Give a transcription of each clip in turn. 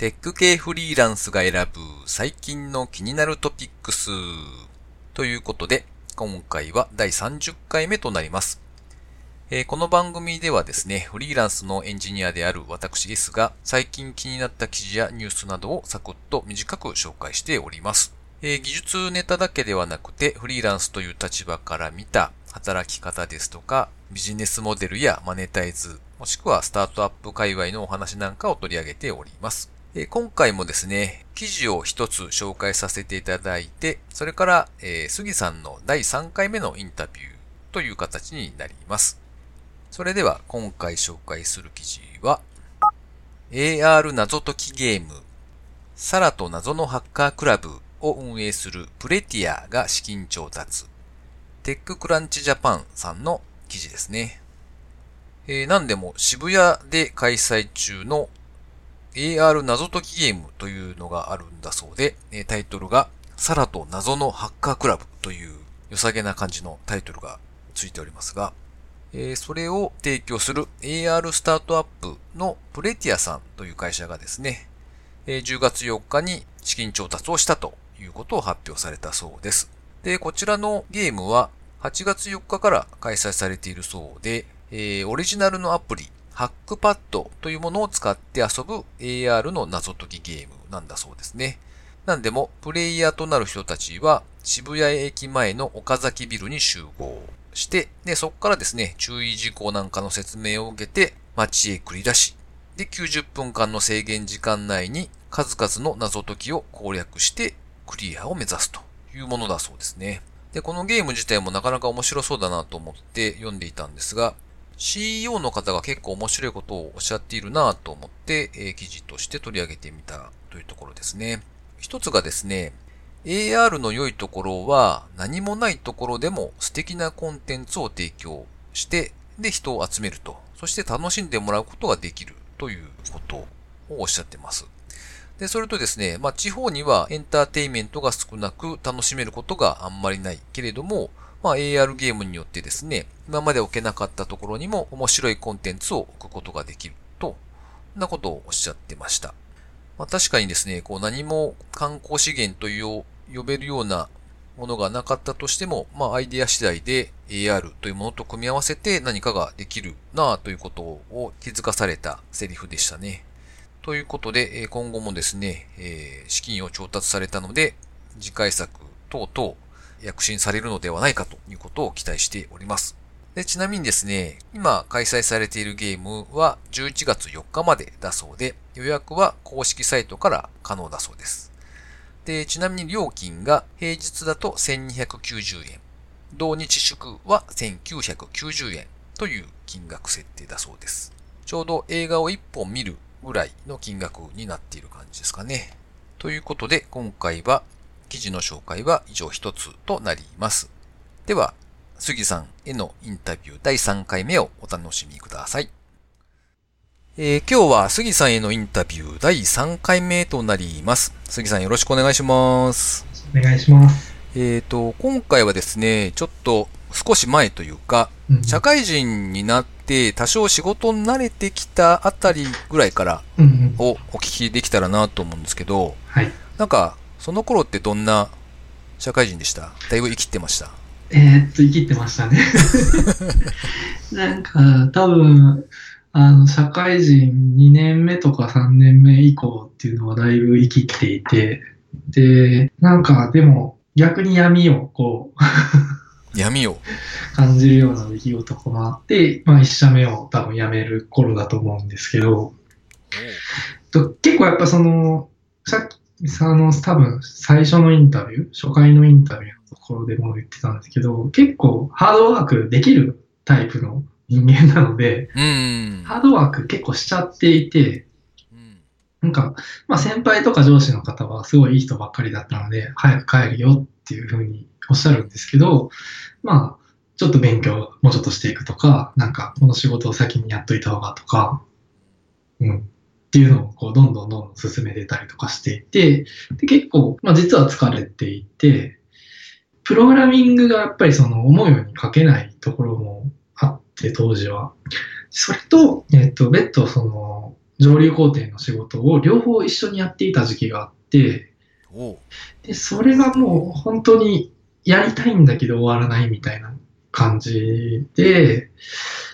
テック系フリーランスが選ぶ最近の気になるトピックスということで、今回は第30回目となります。えー、この番組ではですね、フリーランスのエンジニアである私ですが、最近気になった記事やニュースなどをサクッと短く紹介しております。えー、技術ネタだけではなくて、フリーランスという立場から見た働き方ですとか、ビジネスモデルやマネタイズ、もしくはスタートアップ界隈のお話なんかを取り上げております。え、今回もですね、記事を一つ紹介させていただいて、それから、えー、杉さんの第3回目のインタビューという形になります。それでは今回紹介する記事は、AR 謎解きゲーム、サラと謎のハッカークラブを運営するプレティアが資金調達。テッククランチジャパンさんの記事ですね。えー、何でも渋谷で開催中の AR 謎解きゲームというのがあるんだそうで、タイトルがサラと謎のハッカークラブという良さげな感じのタイトルがついておりますが、え、それを提供する AR スタートアップのプレティアさんという会社がですね、え、10月4日に資金調達をしたということを発表されたそうです。で、こちらのゲームは8月4日から開催されているそうで、え、オリジナルのアプリ、ハックパッドというものを使って遊ぶ AR の謎解きゲームなんだそうですね。なんでも、プレイヤーとなる人たちは渋谷駅前の岡崎ビルに集合。して、で、そこからですね、注意事項なんかの説明を受けて、街へ繰り出し、で、90分間の制限時間内に数々の謎解きを攻略してクリアを目指すというものだそうですね。で、このゲーム自体もなかなか面白そうだなと思って読んでいたんですが、CEO の方が結構面白いことをおっしゃっているなと思って、え、記事として取り上げてみたというところですね。一つがですね、AR の良いところは何もないところでも素敵なコンテンツを提供して、で人を集めると、そして楽しんでもらうことができるということをおっしゃってます。で、それとですね、まあ地方にはエンターテイメントが少なく楽しめることがあんまりないけれども、まあ AR ゲームによってですね、今まで置けなかったところにも面白いコンテンツを置くことができると、なことをおっしゃってました。まあ、確かにですね、こう何も観光資源という呼べるようなものがなかったとしても、まあアイデア次第で AR というものと組み合わせて何かができるなあということを気づかされたセリフでしたね。ということで、今後もですね、資金を調達されたので、次回作等々躍進されるのではないかということを期待しております。でちなみにですね、今開催されているゲームは11月4日までだそうで、予約は公式サイトから可能だそうです。で、ちなみに料金が平日だと1290円、同日祝は1990円という金額設定だそうです。ちょうど映画を1本見るぐらいの金額になっている感じですかね。ということで、今回は記事の紹介は以上一つとなります。では、杉さんへのインタビュー第3回目をお楽しみください。えー、今日は杉さんへのインタビュー第3回目となります。杉さんよろしくお願いします。お願いします。えっ、ー、と、今回はですね、ちょっと少し前というか、うん、社会人になって多少仕事に慣れてきたあたりぐらいからをお聞きできたらなと思うんですけど、はい、なんか、その頃ってどんな社会人でした？だいぶ生きてました？えー、っと、生きてましたね。なんか、多分、あの、社会人2年目とか3年目以降っていうのはだいぶ生きていて、で、なんか、でも、逆に闇をこう闇を？感じるような出来事とかもあって、まあ、一社目を多分辞める頃だと思うんですけど、結構やっぱその、さっき、あの、多分最初のインタビュー、初回のインタビューところでも言ってたんですけど、結構ハードワークできるタイプの人間なので、うん、ハードワーク結構しちゃっていて、なんか、まあ先輩とか上司の方はすごいいい人ばっかりだったので、早く帰るよっていうふうにおっしゃるんですけど、まあ、ちょっと勉強もうちょっとしていくとか、なんかこの仕事を先にやっといた方がとか、うん、っていうのをこうどんどんどんどん進めてたりとかしていて、で結構、まあ実は疲れていて、プログラミングがやっぱりその思うように書けないところもあって、当時は。それと、えっ、と、別途その、上流工程の仕事を両方一緒にやっていた時期があって、で、それがもう本当にやりたいんだけど終わらないみたいな感じで、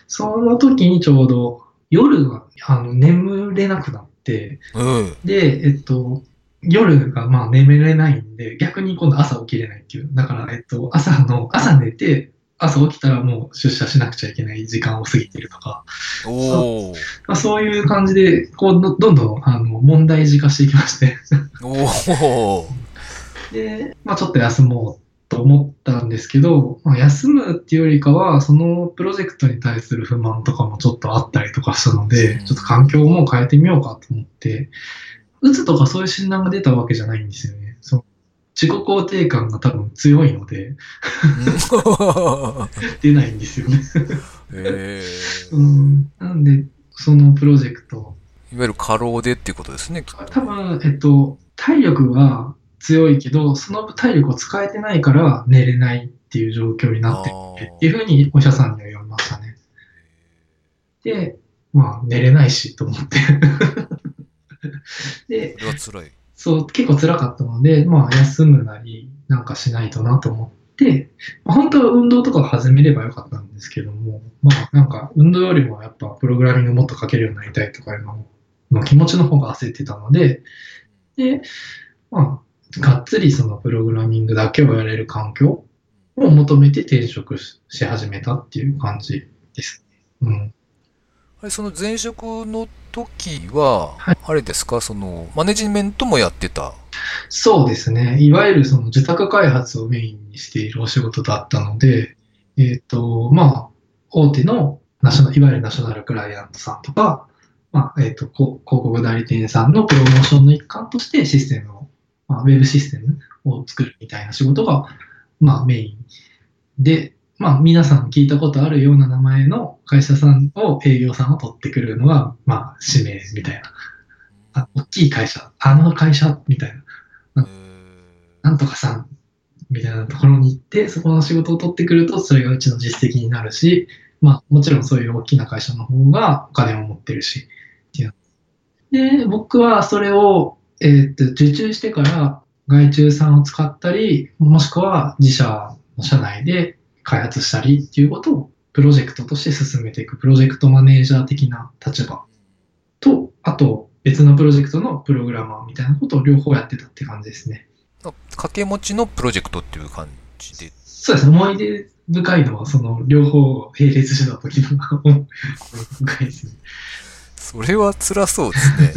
その時にちょうど夜があの眠れなくなって、うん。で、えっと、夜がまあ眠れないんで、逆に今度朝起きれないっていう。だから、えっと、朝の、朝寝て、朝起きたらもう出社しなくちゃいけない時間を過ぎてるとか、おー。まあ、そういう感じで、こう、どどんどん、あの、問題児化していきまして。で、まあちょっと休もうと思ったんですけど、まあ、休むっていうよりかは、そのプロジェクトに対する不満とかもちょっとあったりとかしたので、ちょっと環境をもう変えてみようかと思って、うつとかそういう診断が出たわけじゃないんですよね。そう自己肯定感が多分強いので、出ないんですよね。へーうん。なんで、そのプロジェクト、いわゆる過労でっていうことですね、きっと。多分、えっと、体力は強いけど、その体力を使えてないから寝れないっていう状況になってるっていうふうにお医者さんには言われましたね。で、まあ寝れないしと思って。で、そう、結構辛かったので、まあ休むなりなんかしないとなと思って、まあ、本当は運動とかを始めればよかったんですけども、まあなんか運動よりもやっぱプログラミングもっと書けるようになりたいとかいうのの気持ちの方が焦ってたので、で、まあ、がっつりそのプログラミングだけをやれる環境を求めて転職しし始めたっていう感じです。うん。あれ、その前職の時ははい、あれですか、その、マネジメントもやってた？そうですね。いわゆるその受託開発をメインにしているお仕事だったので、えっ、と、まあ、大手のナショナいわゆるナショナルクライアントさんとか、まあ、えっ、と、こ広告代理店さんのプロモーションの一環としてシステムを、まあ、ウェブシステムを作るみたいな仕事が、まあ、メインで、まあ、皆さん聞いたことあるような名前の会社さんを、営業さんを取ってくるのが、まあ、指名みたいな。あ大きい会社、あの会社みたいな。なんとかさんみたいなところに行って、そこの仕事を取ってくると、それがうちの実績になるし、まあ、もちろんそういう大きな会社の方がお金を持ってるし、っていう。で、僕はそれを、えーっと、受注してから外注さんを使ったり、もしくは自社の社内で開発したりっていうことをプロジェクトとして進めていく、プロジェクトマネージャー的な立場と、あと別のプロジェクトのプログラマーみたいなことを両方やってたって感じですね。ー掛け持ちのプロジェクトっていう感じで？そうです。思い出深いのは、その、両方並列してた時のが思い深いですね。それは辛そうですね。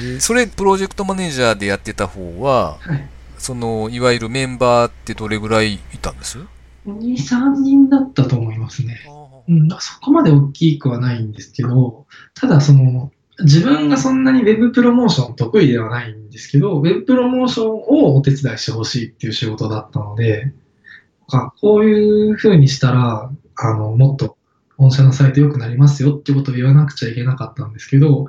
え ーそれ、プロジェクトマネージャーでやってた方は、はい。その、いわゆるメンバーってどれぐらいいたんです？2、3人だったと思いますね。うん、そこまで大きくはないんですけど、ただその、自分がそんなに Web プロモーション得意ではないんですけど、Web プロモーションをお手伝いしてほしいっていう仕事だったので、あこういう風にしたら、あの、もっと御社のサイト良くなりますよってことを言わなくちゃいけなかったんですけど、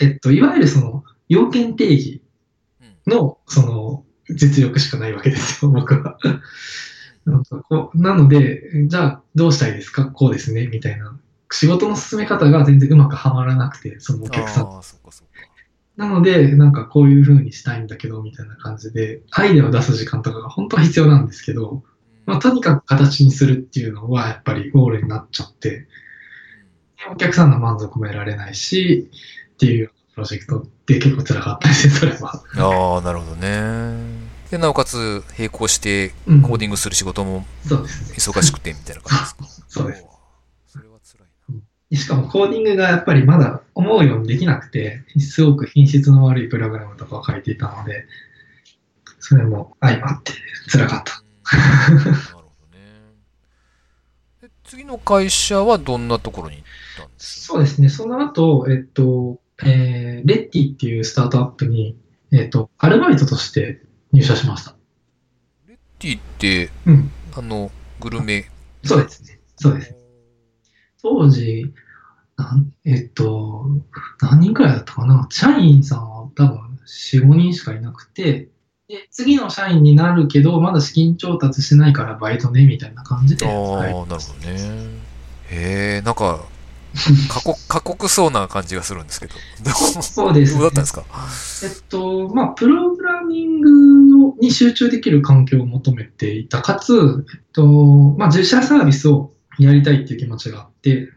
えっと、いわゆるその、要件定義の、その、実力しかないわけですよ、僕は。なんかこうなので、じゃあどうしたいですか？こうですねみたいな。仕事の進め方が全然うまくはまらなくて、そのお客さん。なので、なんかこういう風にしたいんだけど、みたいな感じで、アイデアを出す時間とかが本当は必要なんですけど、まあ、とにかく形にするっていうのはやっぱりゴールになっちゃって、お客さんの満足も得られないし、っていうプロジェクトって結構辛かったですね、それは。ああ、なるほどね。で、なおかつ、並行して、うんコーディングする仕事も。忙しくて、みたいな感じですか？そうです。それは辛いしかもコーディングがやっぱりまだ思うようにできなくて、すごく品質の悪いプログラムとかを書いていたので、それも相まって辛かった。な。なるほどね。で次の会社はどんなところに行ったんですそうですね。その後、えっと、えー、レッティっていうスタートアップに、えっと、アルバイトとして入社しました。ティって、うん。あの、グルメ？そうですね。そうです。当時、なんえっと、何人くらいだったかな？社員さんは多分4、5人しかいなくて、で、次の社員になるけど、まだ資金調達してないからバイトね、みたいな感じで。ああ、はいなるほどね。へえ、なんか、過酷、過酷そうな感じがするんですけど。そうです、ね、どうだったんですか？えっと、まあ、プログラミングに集中できる環境を求めていた。かつ、えっと、まあ、自社サービスをやりたいっていう気持ちが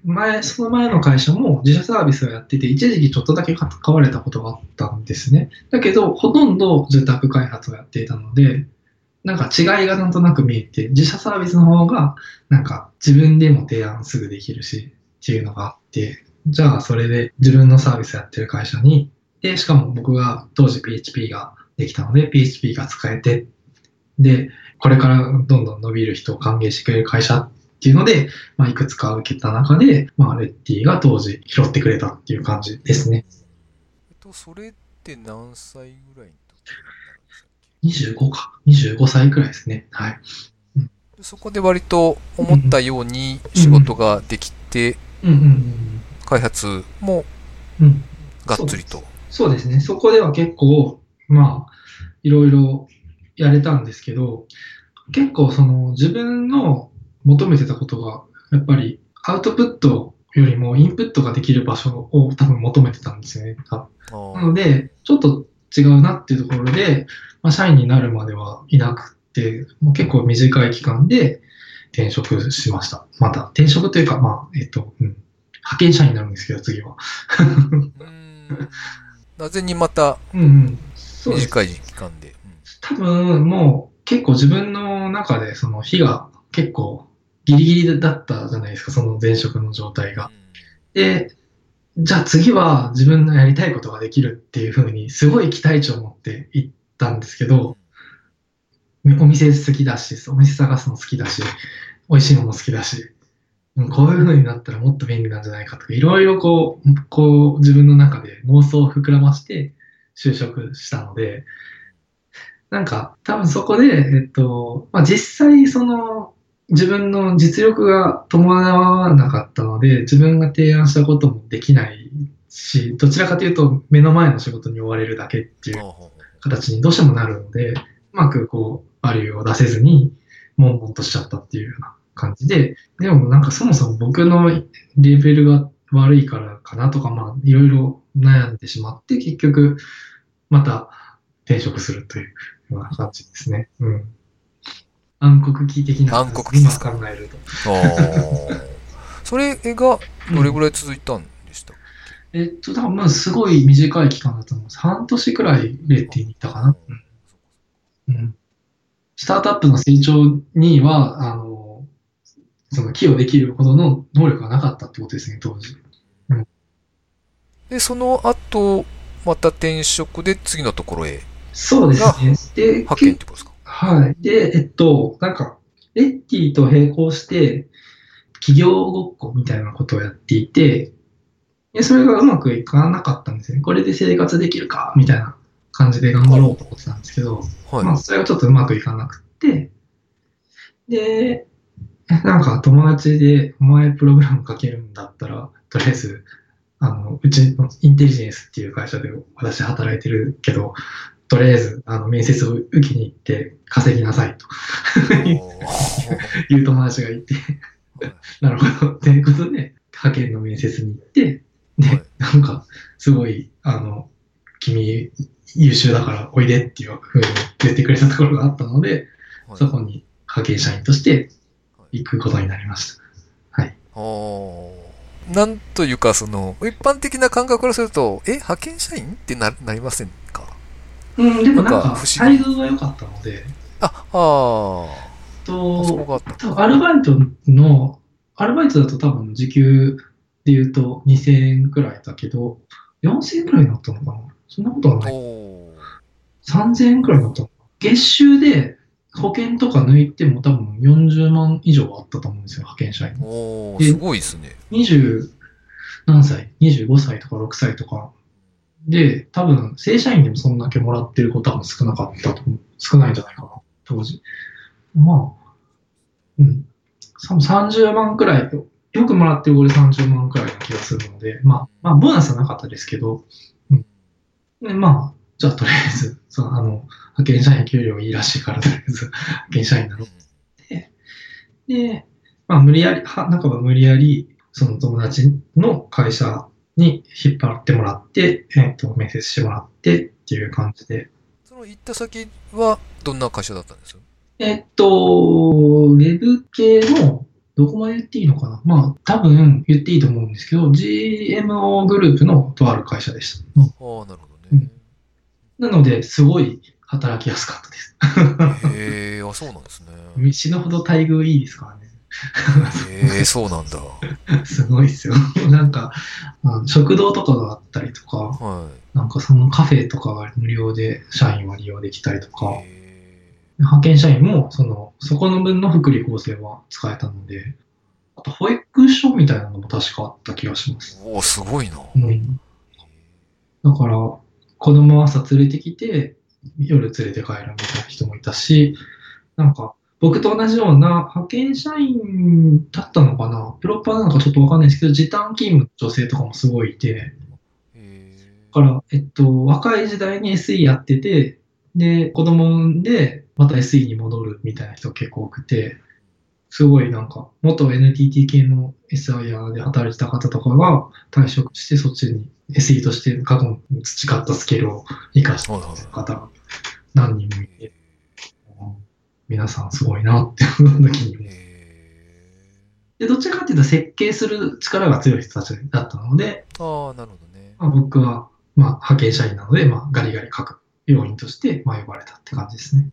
前、その前の会社も自社サービスをやってて、一時期ちょっとだけ関われたことがあったんですね。だけど、ほとんど住宅開発をやっていたので、なんか違いがなんとなく見えて、自社サービスの方が、なんか自分でも提案すぐできるし、っていうのがあって、じゃあそれで自分のサービスやってる会社に、で、しかも僕が当時 PHP ができたので、PHP が使えて、で、これからどんどん伸びる人を歓迎してくれる会社っていうので、まあ、いくつか受けた中で、まあ、レッティが当時拾ってくれたっていう感じですね。えっと、それって何歳ぐらいの時25か？25歳くらいですね。はい。うん、そこで割と思ったように仕事ができて、開発もがっつりと、そうですね。そこでは結構、まあ、いろいろやれたんですけど、結構その自分の求めてたことが、やっぱりアウトプットよりもインプットができる場所を多分求めてたんですよね。なので、ちょっと違うなっていうところで、まあ、社員になるまではいなくて、もう結構短い期間で転職しました。また、転職というか、まあ、えっと、うん、派遣社員になるんですけど、次は。なぜにまた、短い期間で。多分、もう結構自分の中で、その日が結構ギリギリだったじゃないですか、その前職の状態が。で、じゃあ次は自分のやりたいことができるっていうふうに、すごい期待値を持って行ったんですけど、お店好きだし、お店探すの好きだし、美味しいもの好きだし、こういう風になったらもっと便利なんじゃないかとか、いろいろこう、こう自分の中で妄想を膨らまして就職したので、なんか多分そこで、えっと、まあ、実際その自分の実力が伴わなかったので、自分が提案したこともできないし、どちらかというと目の前の仕事に追われるだけっていう形にどうしてもなるので、うまくこう、バリューを出せずに、悶々としちゃったっていうような感じで、でもなんかそもそも僕のレベルが悪いからかなとか、まあいろいろ悩んでしまって、結局、また転職するというような感じですね。うん。暗黒期的な暗黒期今考えると。それがどれぐらい続いたんでした、うん、えっと、多分まあすごい短い期間だと思います。半年くらいレッティに行ったかな。うん。うん。スタートアップの成長には、あの、その寄与できるほどの能力がなかったってことですね、当時。うん。で、その後、また転職で次のところへ。そうですね。で、派遣ってことですかはい。で、えっと、なんか、レッティと並行して、企業ごっこみたいなことをやっていて、でそれがうまくいかなかったんですね。これで生活できるかみたいな感じで頑張ろうと思ってたんですけど、はい、まあ、それがちょっとうまくいかなくて、で、なんか友達で、お前プログラム書けるんだったら、とりあえず、あの、うちのインテリジェンスっていう会社で私働いてるけど、とりあえず、あの、面接を受けに行って稼ぎなさいと。いう友達がいて。なるほど。ということで、派遣の面接に行って、で、なんか、すごい、あの、君優秀だからおいでっていうふうに言ってくれたところがあったので、そこに派遣社員として行くことになりました。はい。なんというか、その、一般的な感覚からすると、え、派遣社員ってななりませんうん、でもなんか、待遇が良かったので。あ、ああ。と、アルバイトの、アルバイトだと多分時給で言うと2000円くらいだけど、4000円くらいになったのかな？そんなことはない。3000円くらいになったのか月収で保険とか抜いても多分40万以上あったと思うんですよ、派遣社員。おすごいですね。20何歳 ?25 歳とか6歳とかで、多分、正社員でもそんだけもらってることは少なかったと思う。少ないんじゃないかな、当時。まあ、うん。30万くらい、よくもらってる俺30万くらいな気がするので、まあ、まあ、ボーナスはなかったですけど、うん。で、まあ、じゃあとりあえず、その、あの、派遣社員給料いいらしいから、とりあえず、派遣社員なの。で、で、まあ、無理やり、は、半ば無理やり、その友達の会社に引っ張ってもらって、えっ、と、面接してもらってっていう感じで。その行った先はどんな会社だったんですえっ、と、ウェブ系の、どこまで言っていいのかな？まあ、多分言っていいと思うんですけど、GMO グループのとある会社でした。うんああ、なるほどね。なので、すごい働きやすかったです。へえ、あ、そうなんですね。死ぬほど待遇いいですからね。へえ、そうなんだ。すごいですよ。なんか、食堂とかがあったりとか、はなんかそのカフェとかが無料で社員は利用できたりとい。か、へ派遣社員もその、そこの分の福利厚生は使えたので、あと保育所みたいなのも確かあった気がします。えおお、すごいな。うん。だから、子供は朝連れてきて、夜連れて帰るみたいな人もいたし、なんか、僕と同じような派遣社員だったのかな？プロパーなのかちょっとわかんないですけど、時短勤務の女性とかもすごいいて。だから、えっと、若い時代に SE やってて、で、子供産んで、また SE に戻るみたいな人結構多くて、すごいなんか、元 NTT 系の SIR で働いてた方とかが退職して、そっちに SE として過去に培ったスキルを活かしてる方が何人もいて、皆さんすごいなって思う時にで、どっちかっていうと設計する力が強い人たちだったので、え。ああ、なるほどね。まあ、僕は、まあ、派遣社員なので、まあ、ガリガリ書く要員として、まあ、呼ばれたって感じですね。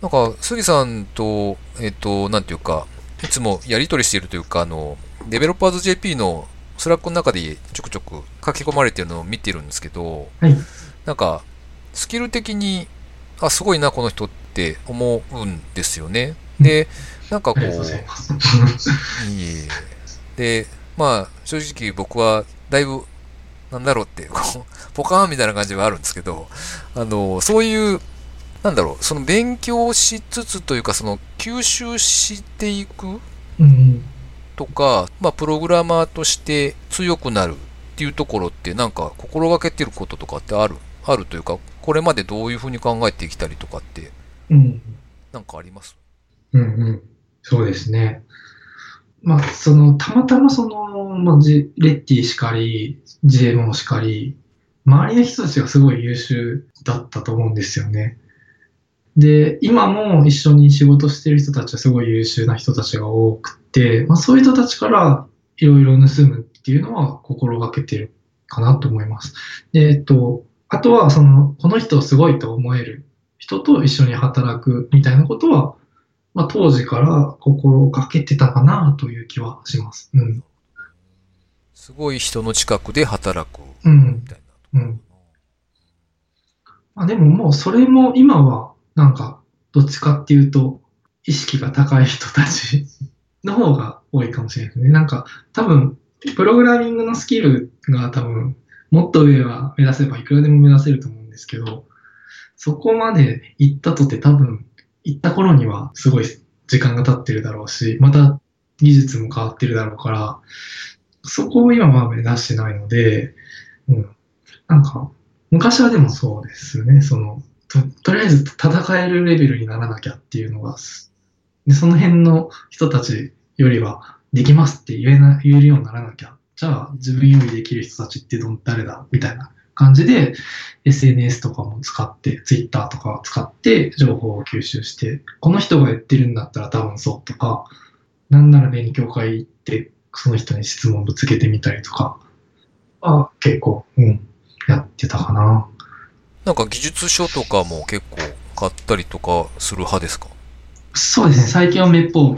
なんか、杉さんと、えっ、と、なんていうか、いつもやりとりしているというか、あの、デベロッパーズ JP のスラックの中でちょくちょく書き込まれてるのを見てるんですけど、はいなんか、スキル的に、あ、すごいな、この人って思うんですよね。で、なんかこう、い。いえいえ。で、まあ、正直僕は、だいぶ、なんだろうって、こう、ポカーンみたいな感じはあるんですけど、あの、そういう、なんだろう、その勉強しつつというか、その、吸収していくうん、とか、まあ、プログラマーとして強くなるっていうところって、なんか、心がけてることとかってあるあるというか、これまでどういうふうに考えてきたりとかって、うん、なんかあります？うん、うん。そうですね。まあ、その、たまたまその、まあ、ジレッティしかり、GMO しかり、周りの人たちがすごい優秀だったと思うんですよね。で、今も一緒に仕事してる人たちはすごい優秀な人たちが多くて、まあ、そういう人たちからいろいろ盗むっていうのは心がけてるかなと思います。で、えっと、あとは、その、この人すごいと思える人と一緒に働くみたいなことは、まあ、当時から心がけてたかなという気はします。うん。すごい人の近くで働くうんみ。たいなところかな。まあ、でももうそれも今はなんかどっちかっていうと意識が高い人たちの方が多いかもしれないですね。なんか多分プログラミングのスキルが多分もっと上は目指せばいくらでも目指せると思うんですけど、そこまで行ったとて多分行った頃にはすごい時間が経ってるだろうし、また技術も変わってるだろうから、そこを今は目指してないので、うん。なんか、昔はでもそうですね、その、ととりあえず戦えるレベルにならなきゃっていうのが、でその辺の人たちよりは、できますって言えな言えるようにならなきゃ、じゃあ自分よりできる人たちってどん誰だ？みたいな感じで、SNS とかも使って、Twitter とかを使って情報を吸収して、この人が言ってるんだったら多分そうとか、なんなら勉強会行って、その人に質問ぶつけてみたりとか、あ結構、うん、やってたかな。なんか技術書とかも結構買ったりとかする派ですか？そうですね、最近はめっぽう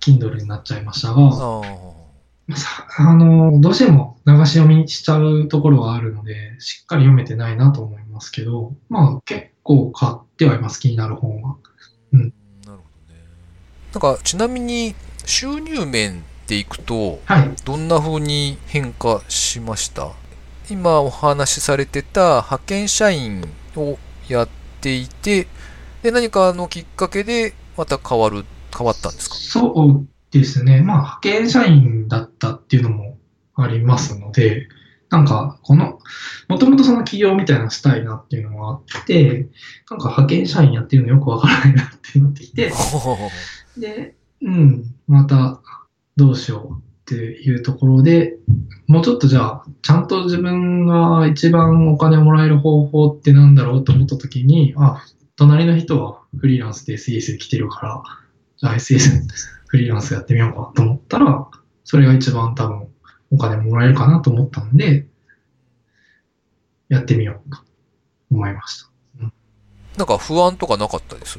Kindle になっちゃいましたが。まあさあの、どうしても流し読みしちゃうところがあるので、しっかり読めてないなと思いますけど、まあ結構買ってはいます、気になる本は。うんなるほどね。なんか、ちなみに収入面でいくと、はい。どんな風に変化しました？今お話しされてた派遣社員をやっていて、で、何かのきっかけでまた変わる、変わったんですか？そうですね。まあ、派遣社員だったっていうのもありますので、なんか、この、もともとその企業みたいなのしたいなっていうのがあって、なんか派遣社員やってるのよくわからないなってなってきて、で、うん、またどうしようっっていうところで、もうちょっとじゃあ、ちゃんと自分が一番お金をもらえる方法ってなんだろうと思ったときに、あ、隣の人はフリーランスで SES 来てるから、じゃあ SES フリーランスやってみようかと思ったら、それが一番多分お金もらえるかなと思ったので、やってみようと思いました。うん、なんか不安とかなかったです？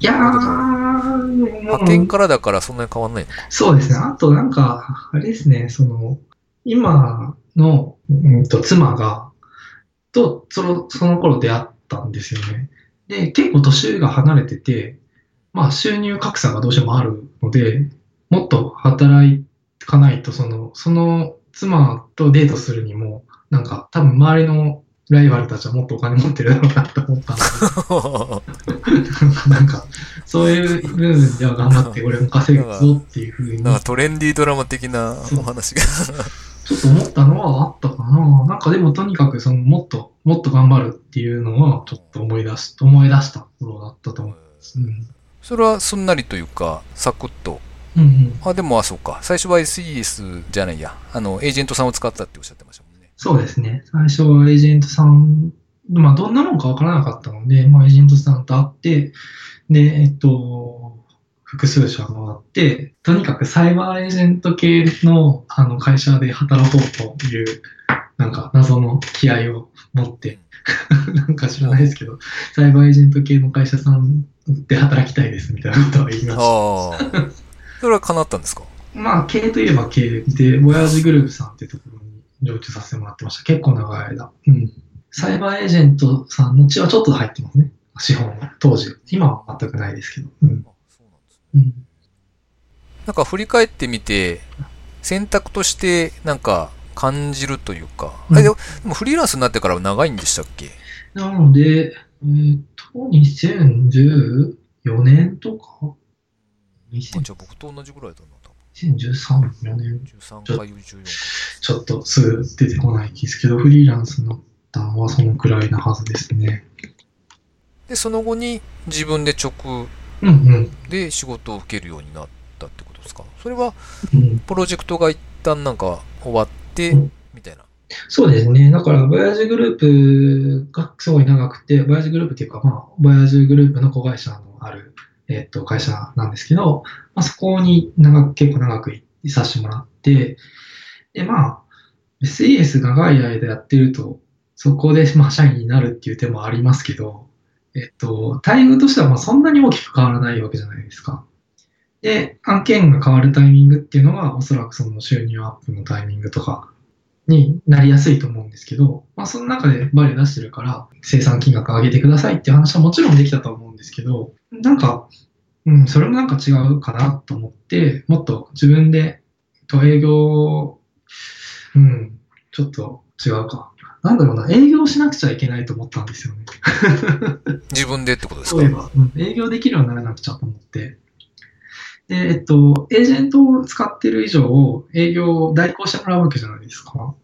いやー、派遣からだからそんなに変わんないのかそうですね。あとなんか、あれですね、その、今の、うんと、妻が、と、その、その頃出会ったんですよね。で、結構年が離れてて、まあ収入格差がどうしてもあるので、もっと働かないと、その、その妻とデートするにも、なんか多分周りのライバルたちはもっとお金持ってるだろうなと思ったので、なんか、そういう部分では頑張って俺も稼ぐぞっていうふうに。なんかトレンディードラマ的なお話が。ちょっと思ったのはあったかな。なんかでもとにかくそのもっと、もっと頑張るっていうのはちょっと思い出し、思い出した頃だったと思います。うん、それはすんなりというか、サクッと。うんうん、あ、でもあ、そうか。最初は SES じゃないや。あの、エージェントさんを使ったっておっしゃってましたもんね。そうですね。最初はエージェントさん、まあどんなもんかわからなかったので、まあエージェントさんと会って、で、えっと、複数社回って、とにかくサイバーエージェント系のあの会社で働こうという、なんか謎の気合を持って、なんか知らないですけど、サイバーエージェント系の会社さんで働きたいですみたいなことを言いました。それは叶ったんですか？まあ、経といえば経で、ボヤージグループさんっていうところに常駐させてもらってました。結構長い間。うん。サイバーエージェントさんの血はちょっと入ってますね。資本は。当時。今は全くないですけど。うん。うん、なんか振り返ってみて、選択としてなんか感じるというか、うん、でもフリーランスになってからは長いんでしたっけ？なので、えっ、と、2014年とか？じゃあ僕と同じぐらいだな、多分。2013、4年。13か14か。ちょっとすぐ出てこないですけど、フリーランスになったのはそのくらいなはずですね。で、その後に自分で直で仕事を受けるようになったってことですか？それは、プロジェクトが一旦なんか終わって、みたいな。そうですね。だから、ボヤージグループがすごい長くて、ボヤージグループっていうか、まあ、ボヤージグループの子会社のある、えっと、会社なんですけど、まあ、そこに長く、結構長くいさせてもらって、で、まあ、SES 長い間やってると、そこで、まあ、社員になるっていう手もありますけど、えっと、待遇としてはまあそんなに大きく変わらないわけじゃないですか。で、案件が変わるタイミングっていうのは、おそらくその収入アップのタイミングとかになりやすいと思うんですけど、まあその中でバリュー出してるから、生産金額上げてくださいっていう話はもちろんできたと思うんですけど、なんか、うん、それもなんか違うかなと思って、もっと自分で、と営業、うん、ちょっと違うか。なんだろうな、営業しなくちゃいけないと思ったんですよね。自分でってことですか？そういえば、うん、営業できるようにならなくちゃと思って。で、えっと、エージェントを使ってる以上、営業を代行してもらうわけじゃないですか。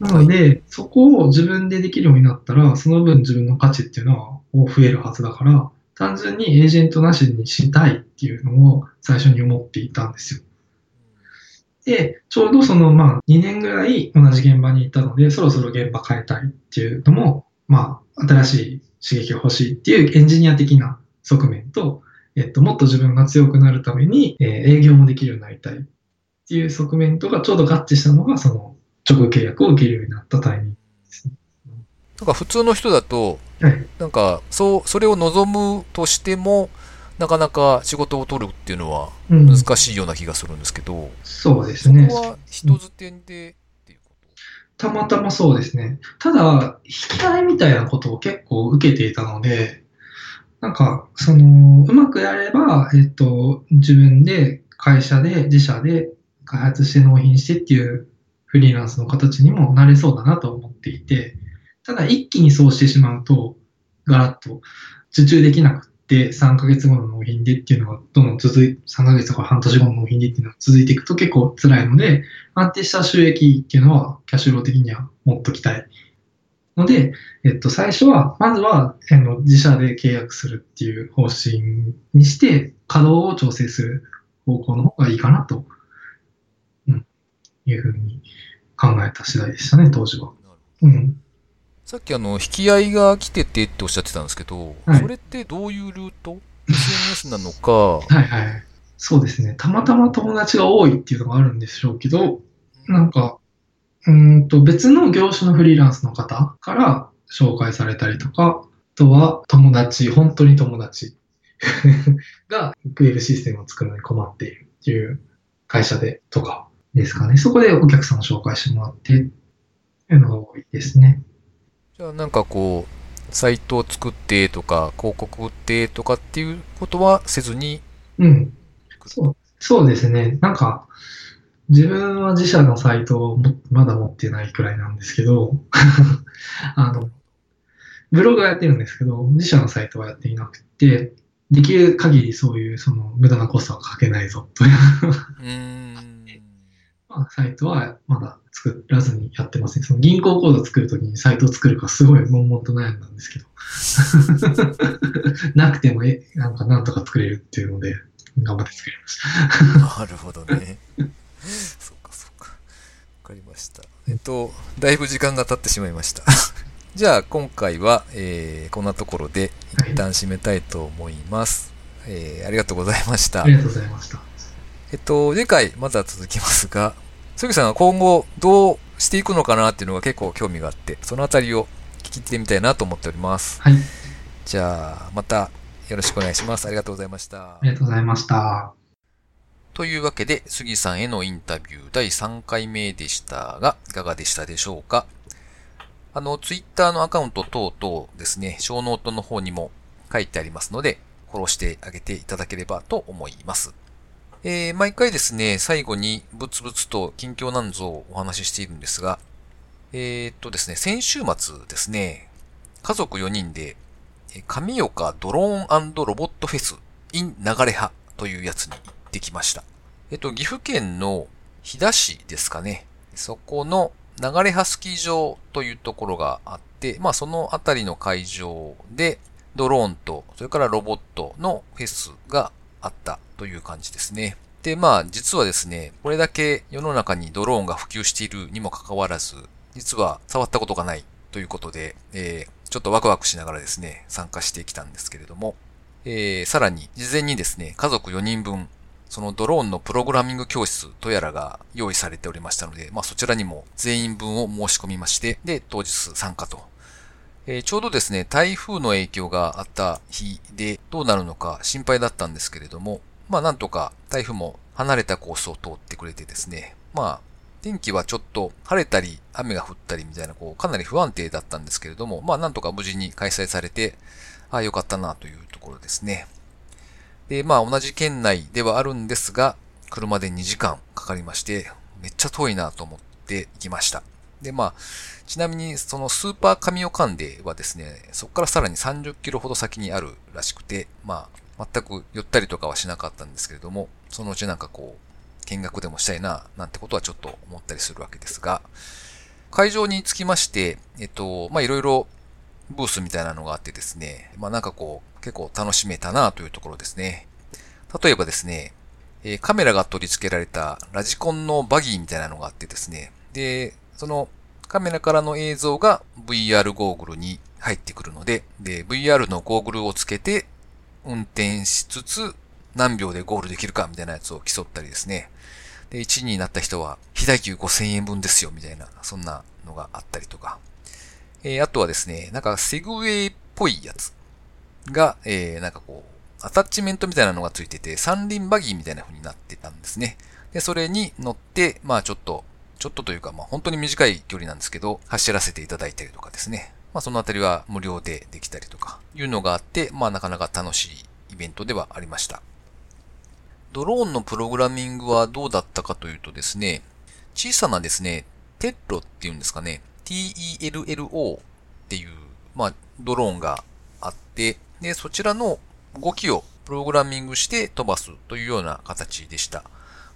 なので、はい、そこを自分でできるようになったら、その分自分の価値っていうのは増えるはずだから、単純にエージェントなしにしたいっていうのを最初に思っていたんですよ。で、ちょうどその、まあ、2年ぐらい同じ現場にいたので、そろそろ現場変えたいっていうのも、まあ、新しい刺激が欲しいっていうエンジニア的な側面と、えっと、もっと自分が強くなるために、えー、営業もできるようになりたいっていう側面とがちょうど合致したのが、その、直契約を受けるようになったタイミングですね。なんか普通の人だと、はい、なんか、そう、それを望むとしても、なかなか仕事を取るっていうのは難しいような気がするんですけど、うん、そうですね。そこは人づてで、っていうこと？たまたまそうですね。ただ、引き合いみたいなことを結構受けていたので、なんか、その、うまくやれば、えっと、自分で会社で、自社で開発して納品してっていうフリーランスの形にもなれそうだなと思っていて、ただ一気にそうしてしまうと、ガラッと受注できなくで、3ヶ月後の納品でっていうのがどんどん続い、3ヶ月とか半年後の納品でっていうのが続いていくと結構辛いので、安定した収益っていうのはキャッシュロー的には持っときたい。ので、えっと、最初は、まずは、あの、自社で契約するっていう方針にして、稼働を調整する方向の方がいいかなと、うん、いうふうに考えた次第でしたね、当時は。うん。さっきあの、引き合いが来ててっておっしゃってたんですけど、はい、それってどういうルート ?SNS なのか？はいはい。そうですね。たまたま友達が多いっていうのがあるんでしょうけど、なんか、うんと別の業種のフリーランスの方から紹介されたりとか、あとは友達、本当に友達 が QL システムを作るのに困っているっていう会社でとかですかね。そこでお客さんを紹介してもらってっていうのが多いですね。じゃあなんかこう、サイトを作ってとか、広告売ってとかっていうことはせずにうん。そうそうですね。なんか、自分は自社のサイトをまだ持ってないくらいなんですけど、あの、ブログはやってるんですけど、自社のサイトはやっていなくて、できる限りそういうその無駄なコストはかけないぞという まあ、サイトはまだ作らずにやってますね。その銀行口座作るときにサイトを作るかすごい悶々と悩んだんですけど。なくてもえ、なんかなんとか作れるっていうので、頑張って作りました。なるほどね。そうかそうか。わかりました。えっと、だいぶ時間が経ってしまいました。じゃあ今回は、えー、こんなところで一旦締めたいと思います。はい、えー、ありがとうございました。ありがとうございました。えっと、次回また続きますが、杉さんが今後どうしていくのかなっていうのが結構興味があって、そのあたりを聞いてみたいなと思っております。はい。じゃあ、またよろしくお願いします。ありがとうございました。ありがとうございました。というわけで、杉さんへのインタビュー第3回目でしたが、いかがでしたでしょうか？あの、ツイッターのアカウント等々ですね、小ノートの方にも書いてありますので、フォローしてあげていただければと思います。えー、毎回ですね、最後にブツブツと近況なんぞをお話ししているんですが、えー、っとですね、先週末ですね、家族4人で、神岡ドローンロボットフェス in 流れ派というやつに行ってきました。えっと、岐阜県の飛騨市ですかね。そこの流れ派スキー場というところがあって、まあそのあたりの会場でドローンと、それからロボットのフェスがあったという感じですね。で、まあ実はですね、これだけ世の中にドローンが普及しているにもかかわらず、実は触ったことがないということで、えー、ちょっとワクワクしながらですね、参加してきたんですけれども、えー、さらに事前にですね、家族4人分そのドローンのプログラミング教室とやらが用意されておりましたので、まあそちらにも全員分を申し込みまして、で、当日参加と。えー、ちょうどですね、台風の影響があった日でどうなるのか心配だったんですけれども、まあなんとか台風も離れたコースを通ってくれてですね、まあ天気はちょっと晴れたり雨が降ったりみたいなこうかなり不安定だったんですけれども、まあなんとか無事に開催されて、ああよかったなというところですね。で、まあ同じ県内ではあるんですが、車で2時間かかりまして、めっちゃ遠いなと思って行きました。で、まあ、ちなみにそのスーパー神オカンデはですね、そこからさらに30キロほど先にあるらしくて、まあ、全く寄ったりとかはしなかったんですけれども、そのうちなんかこう、見学でもしたいな、なんてことはちょっと思ったりするわけですが、会場に着きまして、えっと、まあいろいろブースみたいなのがあってですね、まあなんかこう、結構楽しめたなというところですね。例えばですね、え、カメラが取り付けられたラジコンのバギーみたいなのがあってですね、で、そのカメラからの映像が VR ゴーグルに入ってくるので、で、VR のゴーグルをつけて運転しつつ何秒でゴールできるかみたいなやつを競ったりですね。で、1位になった人は、非代給5000円分ですよ、みたいな、そんなのがあったりとか。えー、あとはですね、なんかセグウェイっぽいやつが、えー、なんかこう、アタッチメントみたいなのがついてて、三輪バギーみたいな風になってたんですね。で、それに乗って、まあちょっと、ちょっとというか、まあ本当に短い距離なんですけど、走らせていただいたりとかですね。まあそのあたりは無料でできたりとか、いうのがあって、まあなかなか楽しいイベントではありました。ドローンのプログラミングはどうだったかというとですね、小さなですね、テッロっていうんですかね、TELLO っていう、まあ、ドローンがあって、で、そちらの動きをプログラミングして飛ばすというような形でした。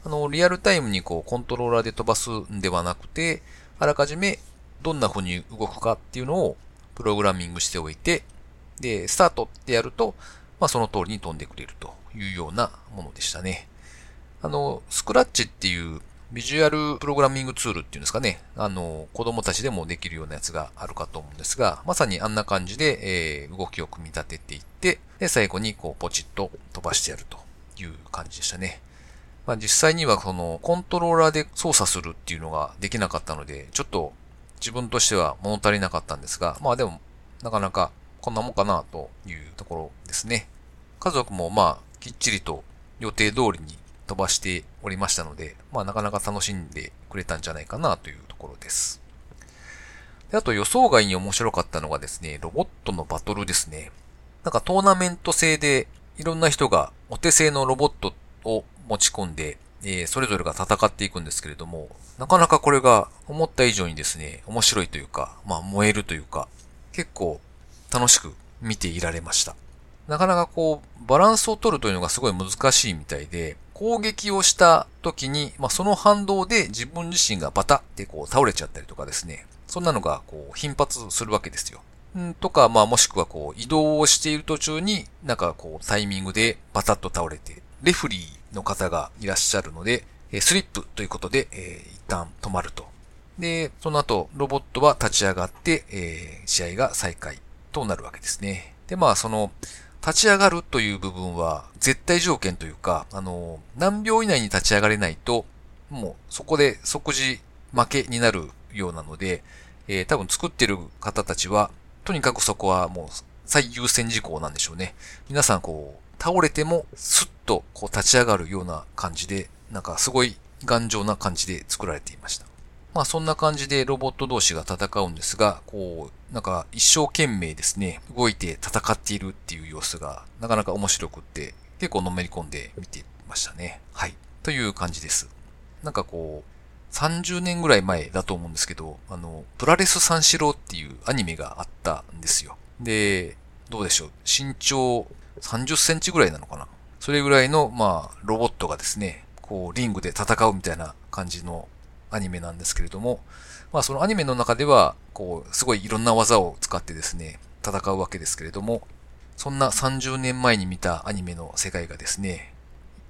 あの、リアルタイムにこう、コントローラーで飛ばすんではなくて、あらかじめどんな風に動くかっていうのをプログラミングしておいて、で、スタートってやると、まあ、その通りに飛んでくれるというようなものでしたね。あの、スクラッチっていうビジュアルプログラミングツールっていうんですかね、あの、子供たちでもできるようなやつがあるかと思うんですが、まさにあんな感じで、えー、動きを組み立てていって、で、最後にこう、ポチッと飛ばしてやるという感じでしたね。まあ実際にはこのコントローラーで操作するっていうのができなかったので、ちょっと自分としては物足りなかったんですが、まあでも、なかなかこんなもんかなというところですね。家族もまあ、きっちりと予定通りに飛ばしておりましたので、まあなかなか楽しんでくれたんじゃないかなというところです。であと予想外に面白かったのがですね、ロボットのバトルですね。なんかトーナメント制でいろんな人がお手製のロボットを持ち込んで、えー、それぞれが戦っていくんですけれども、なかなかこれが思った以上にですね、面白いというか、まあ燃えるというか、結構楽しく見ていられました。なかなかこう、バランスを取るというのがすごい難しいみたいで、攻撃をした時に、まあ、その反動で自分自身がバタってこう倒れちゃったりとかですね。そんなのがこう頻発するわけですよ。んとか、まあもしくはこう移動をしている途中になんかこうタイミングでバタッと倒れて、レフリーの方がいらっしゃるので、スリップということで、えー、一旦止まると。で、その後、ロボットは立ち上がって、えー、試合が再開となるわけですね。で、まあ、その、立ち上がるという部分は絶対条件というか、あの、何秒以内に立ち上がれないと、もうそこで即時負けになるようなので、えー、多分作ってる方たちは、とにかくそこはもう最優先事項なんでしょうね。皆さんこう、倒れてもスッとこう立ち上がるような感じで、なんかすごい頑丈な感じで作られていました。まあそんな感じでロボット同士が戦うんですが、こう、なんか一生懸命ですね、動いて戦っているっていう様子がなかなか面白くって、結構のめり込んで見てましたね。はい。という感じです。なんかこう、30年ぐらい前だと思うんですけど、あの、プラレス三四郎っていうアニメがあったんですよ。で、どうでしょう。身長30センチぐらいなのかな。それぐらいの、まあ、ロボットがですね、こう、リングで戦うみたいな感じのアニメなんですけれども、まあそのアニメの中では、こう、すごいいろんな技を使ってですね、戦うわけですけれども、そんな30年前に見たアニメの世界がですね、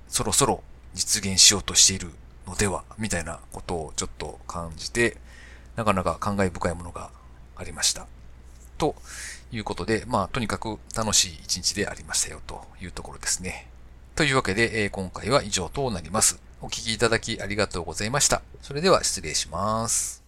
そろそろ実現しようとしているのでは、みたいなことをちょっと感じて、なかなか感慨深いものがありました。ということで、まあ、とにかく楽しい一日でありましたよというところですね。というわけで、え、今回は以上となります。お聴きいただきありがとうございました。それでは失礼します。